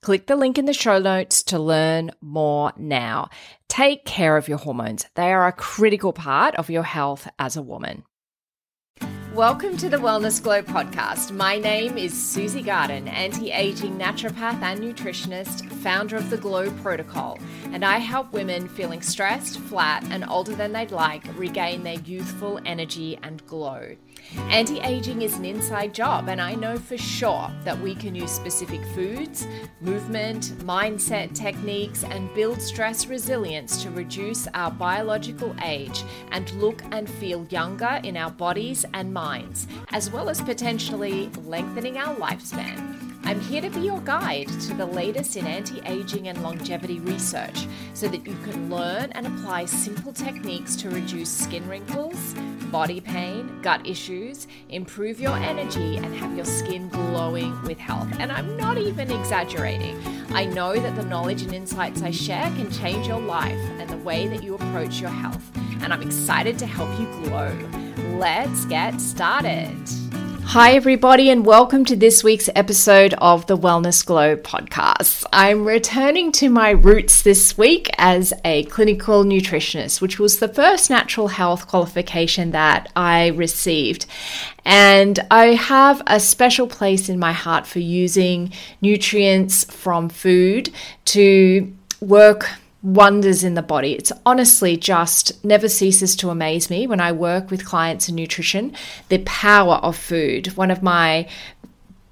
Click the link in the show notes to learn more now. Take care of your hormones. They are a critical part of your health as a woman. Welcome to the Wellness Glow podcast. My name is Susie Garden, anti aging naturopath and nutritionist, founder of the Glow Protocol, and I help women feeling stressed, flat, and older than they'd like regain their youthful energy and glow. Anti aging is an inside job, and I know for sure that we can use specific foods, movement, mindset techniques, and build stress resilience to reduce our biological age and look and feel younger in our bodies and minds, as well as potentially lengthening our lifespan. I'm here to be your guide to the latest in anti aging and longevity research so that you can learn and apply simple techniques to reduce skin wrinkles, body pain, gut issues, improve your energy, and have your skin glowing with health. And I'm not even exaggerating. I know that the knowledge and insights I share can change your life and the way that you approach your health. And I'm excited to help you glow. Let's get started. Hi, everybody, and welcome to this week's episode of the Wellness Glow podcast. I'm returning to my roots this week as a clinical nutritionist, which was the first natural health qualification that I received. And I have a special place in my heart for using nutrients from food to work wonders in the body. It's honestly just never ceases to amaze me when I work with clients in nutrition, the power of food. One of my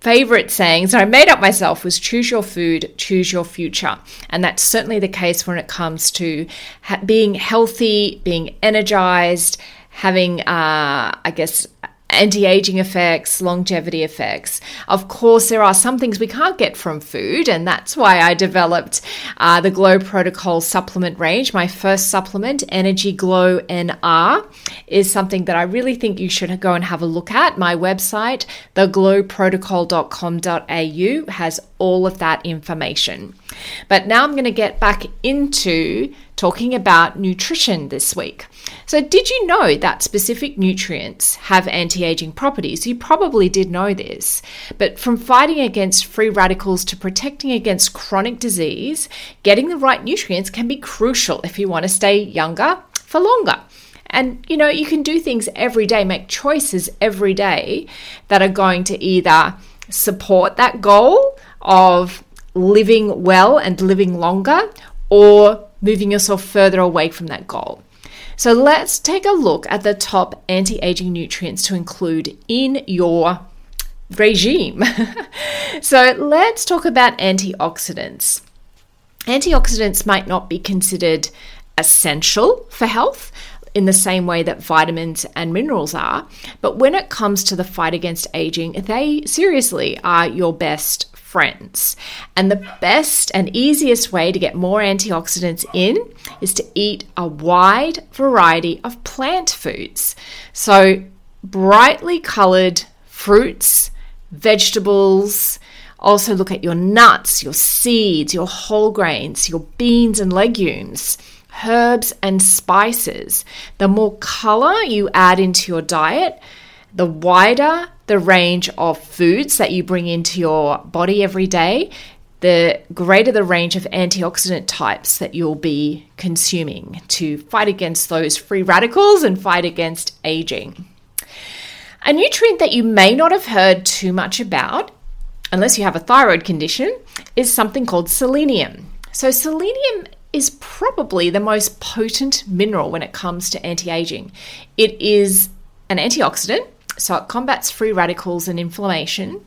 favorite sayings that I made up myself was choose your food, choose your future. And that's certainly the case when it comes to ha- being healthy, being energized, having, uh, I guess, anti aging effects, longevity effects. Of course, there are some things we can't get from food, and that's why I developed uh, the Glow Protocol supplement range. My first supplement, Energy Glow NR, is something that I really think you should go and have a look at. My website, theglowprotocol.com.au, has all of that information. But now I'm going to get back into talking about nutrition this week. So, did you know that specific nutrients have anti aging properties? You probably did know this, but from fighting against free radicals to protecting against chronic disease, getting the right nutrients can be crucial if you want to stay younger for longer. And you know, you can do things every day, make choices every day that are going to either support that goal of living well and living longer or moving yourself further away from that goal. So let's take a look at the top anti aging nutrients to include in your regime. so let's talk about antioxidants. Antioxidants might not be considered essential for health in the same way that vitamins and minerals are, but when it comes to the fight against aging, they seriously are your best friends. And the best and easiest way to get more antioxidants in is to eat a wide variety of plant foods. So, brightly colored fruits, vegetables, Also, look at your nuts, your seeds, your whole grains, your beans and legumes, herbs and spices. The more color you add into your diet, the wider the range of foods that you bring into your body every day, the greater the range of antioxidant types that you'll be consuming to fight against those free radicals and fight against aging. A nutrient that you may not have heard too much about, unless you have a thyroid condition, is something called selenium. So, selenium is probably the most potent mineral when it comes to anti aging. It is an antioxidant, so it combats free radicals and inflammation,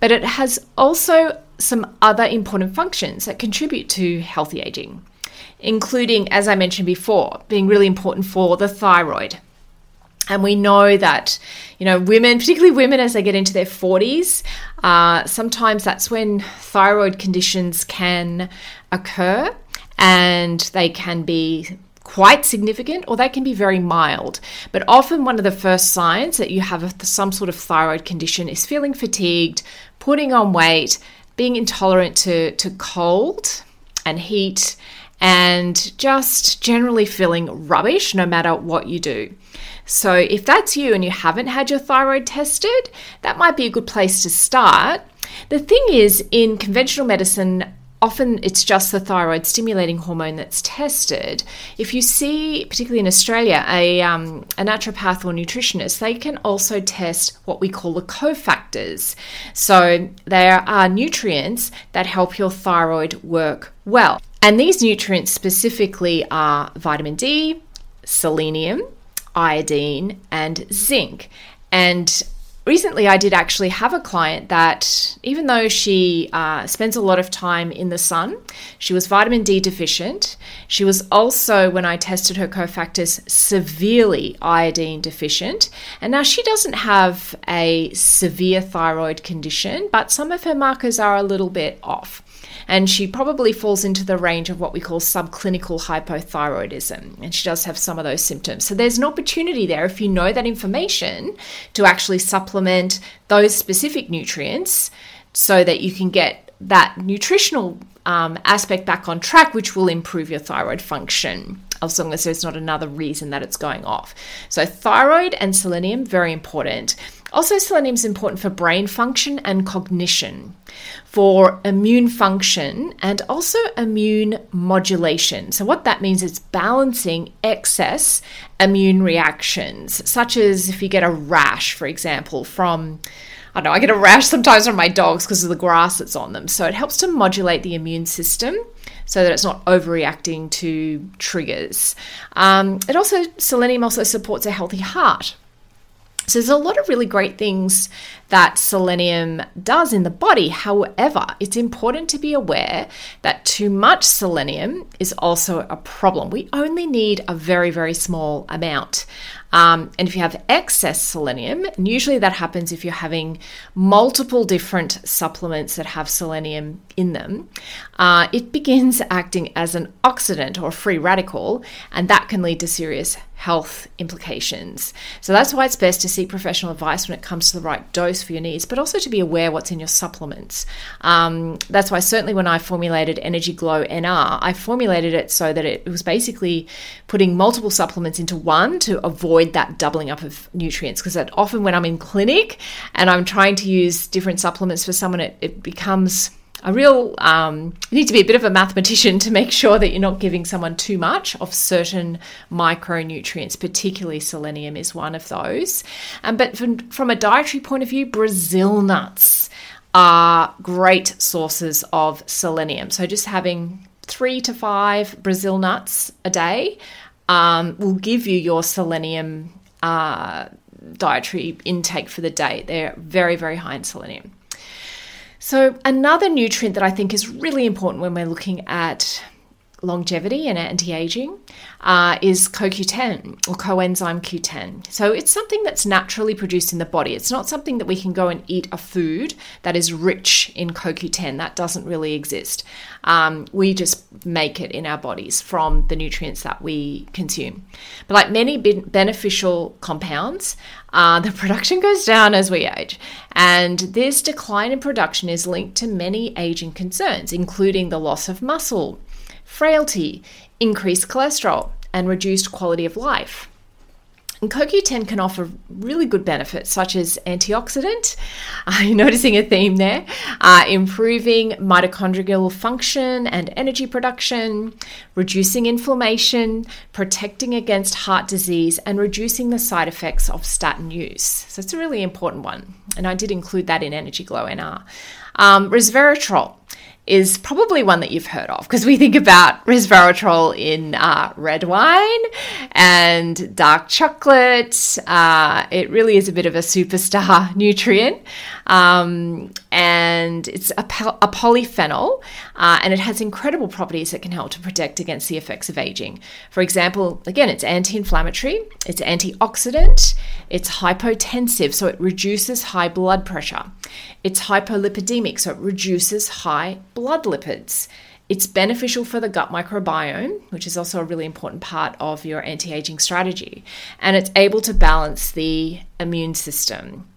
but it has also some other important functions that contribute to healthy aging, including, as I mentioned before, being really important for the thyroid. And we know that, you know, women, particularly women as they get into their 40s, uh, sometimes that's when thyroid conditions can occur and they can be quite significant or they can be very mild. But often, one of the first signs that you have some sort of thyroid condition is feeling fatigued, putting on weight, being intolerant to, to cold and heat, and just generally feeling rubbish no matter what you do. So, if that's you and you haven't had your thyroid tested, that might be a good place to start. The thing is, in conventional medicine, often it's just the thyroid stimulating hormone that's tested. If you see, particularly in Australia, a, um, a naturopath or nutritionist, they can also test what we call the cofactors. So there are nutrients that help your thyroid work well. And these nutrients specifically are vitamin D, selenium, iodine, and zinc. And recently I did actually have a client that, even though she uh, spends a lot of time in the sun, she was vitamin D deficient. She was also, when I tested her cofactors, severely iodine deficient. And now she doesn't have a severe thyroid condition, but some of her markers are a little bit off and she probably falls into the range of what we call subclinical hypothyroidism. And she does have some of those symptoms. So there's an opportunity there, if you know that information, to actually supplement those specific nutrients so that you can get that nutritional um, aspect back on track, which will improve your thyroid function as long as there's not another reason that it's going off. So, thyroid and selenium, very important. Also, selenium is important for brain function and cognition, for immune function, and also immune modulation. So, what that means is balancing excess immune reactions, such as if you get a rash, for example, from I don't know, I get a rash sometimes on my dogs because of the grass that's on them. So, it helps to modulate the immune system so that it's not overreacting to triggers. Um, it also, selenium also supports a healthy heart. So there's a lot of really great things that selenium does in the body. However, it's important to be aware that too much selenium is also a problem. We only need a very, very small amount. Um, and if you have excess selenium, and usually that happens if you're having multiple different supplements that have selenium in them, uh, it begins acting as an oxidant or free radical, and that can lead to serious health implications. So that's why it's best to seek professional advice when it comes to the right dose for your needs, but also to be aware what's in your supplements. Um, that's why certainly when I formulated Energy Glow NR, I formulated it so that it was basically putting multiple supplements into one to avoid that doubling up of nutrients. Because often when I'm in clinic and I'm trying to use different supplements for someone, it, it becomes a real um, you need to be a bit of a mathematician to make sure that you're not giving someone too much of certain micronutrients particularly selenium is one of those. Um, but from, from a dietary point of view brazil nuts are great sources of selenium. So just having three to five brazil nuts a day um, will give you your selenium uh, dietary intake for the day. They're very very high in selenium so, another nutrient that I think is really important when we're looking at longevity and anti aging uh, is CoQ10 or coenzyme Q10. So it's something that's naturally produced in the body. It's not something that we can go and eat a food that is rich in CoQ10. That doesn't really exist. Um, we just make it in our bodies from the nutrients that we consume. But like many beneficial compounds, uh, the production goes down as we age. And this decline in production is linked to many aging concerns, including the loss of muscle frailty, increased cholesterol, and reduced quality of life. And CoQ10 can offer really good benefits, such as antioxidant, uh, you're noticing a theme there, uh, improving mitochondrial function and energy production, reducing inflammation, protecting against heart disease, and reducing the side effects of statin use. So it's a really important one. And I did include that in Energy Glow NR. Um, resveratrol is probably one that you've heard of because we think about resveratrol in uh, red wine and dark chocolate. Uh, it really is a bit of a superstar nutrient. Um, and it's a, a polyphenol uh, and it has incredible properties that can help to protect against the effects of aging. For example, again, it's anti inflammatory, it's antioxidant, it's hypotensive, so it reduces high blood pressure, it's hypolipidemic, so it reduces high blood lipids. It's beneficial for the gut microbiome, which is also a really important part of your anti aging strategy. And it's able to balance the immune system.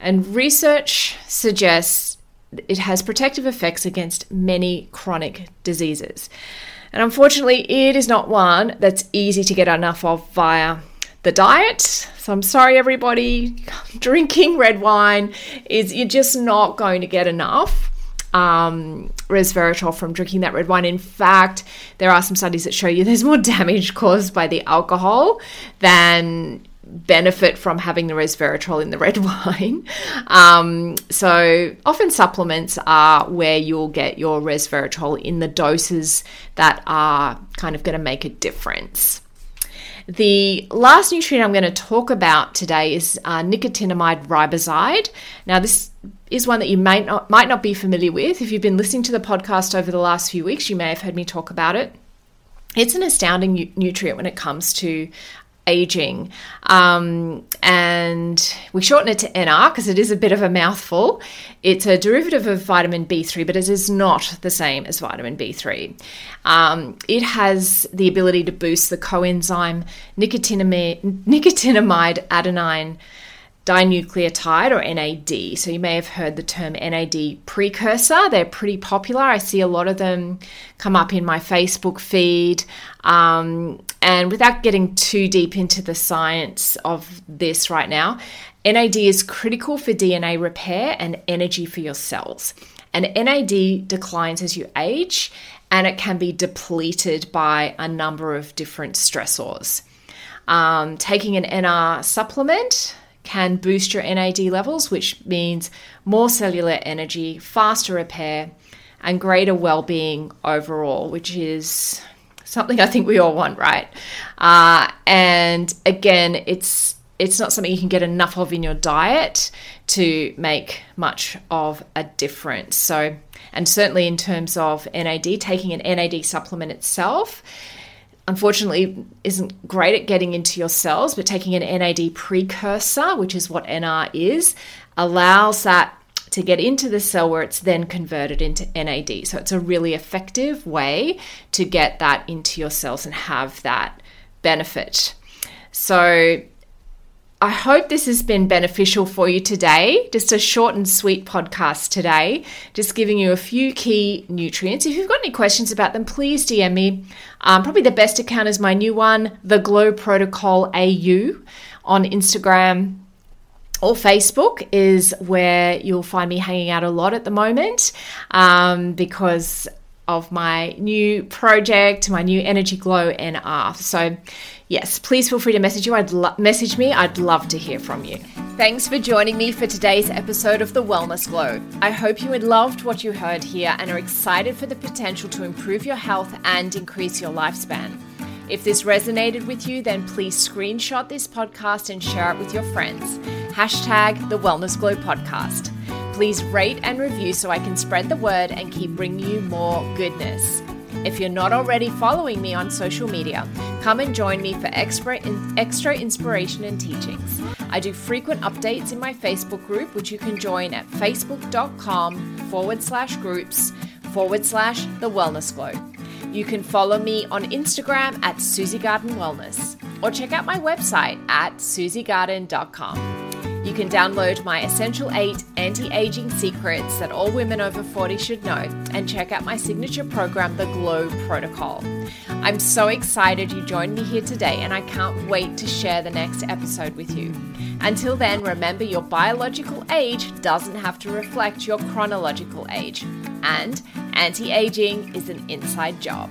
And research suggests it has protective effects against many chronic diseases. And unfortunately, it is not one that's easy to get enough of via the diet. So I'm sorry, everybody, drinking red wine is you're just not going to get enough um, resveratrol from drinking that red wine. In fact, there are some studies that show you there's more damage caused by the alcohol than benefit from having the resveratrol in the red wine. Um, so often supplements are where you'll get your resveratrol in the doses that are kind of going to make a difference. The last nutrient I'm going to talk about today is uh, nicotinamide riboside. Now, this is one that you might not might not be familiar with. If you've been listening to the podcast over the last few weeks, you may have heard me talk about it. It's an astounding nu- nutrient when it comes to aging. Um, and we shorten it to NR because it is a bit of a mouthful. It's a derivative of vitamin B3, but it is not the same as vitamin B3. Um, it has the ability to boost the coenzyme nicotinamide, nicotinamide adenine dinucleotide or NAD. So you may have heard the term NAD precursor. They're pretty popular. I see a lot of them come up in my Facebook feed. Um, and without getting too deep into the science of this right now, NAD is critical for DNA repair and energy for your cells. And NAD declines as you age and it can be depleted by a number of different stressors. Um, taking an NR supplement can boost your NAD levels, which means more cellular energy, faster repair, and greater well being overall, which is something I think we all want, right? Uh, and again, it's it's not something you can get enough of in your diet to make much of a difference. So, and certainly in terms of NAD, taking an NAD supplement itself unfortunately isn't great at getting into your cells, but taking an NAD precursor, which is what NR is, allows that to get into the cell where it's then converted into NAD. So it's a really effective way to get that into your cells and have that benefit. So I hope this has been beneficial for you today. Just a short and sweet podcast today, just giving you a few key nutrients. If you've got any questions about them, please DM me. Um, probably the best account is my new one, the Glow Protocol AU on Instagram or Facebook is where you'll find me hanging out a lot at the moment um, because of my new project, my new Energy Glow NR. So yes, please feel free to message you. I'd lo- message me. I'd love to hear from you. Thanks for joining me for today's episode of the Wellness Glow. I hope you loved what you heard here and are excited for the potential to improve your health and increase your lifespan. If this resonated with you, then please screenshot this podcast and share it with your friends. Hashtag the Wellness Glow Podcast. Please rate and review so I can spread the word and keep bringing you more goodness. If you're not already following me on social media, come and join me for extra, extra inspiration and teachings. I do frequent updates in my Facebook group, which you can join at facebook.com forward slash groups forward slash the wellness glow. You can follow me on Instagram at Susie Garden Wellness or check out my website at susiegarden.com. You can download my Essential 8 anti aging secrets that all women over 40 should know and check out my signature program, The Glow Protocol. I'm so excited you joined me here today and I can't wait to share the next episode with you. Until then, remember your biological age doesn't have to reflect your chronological age, and anti aging is an inside job.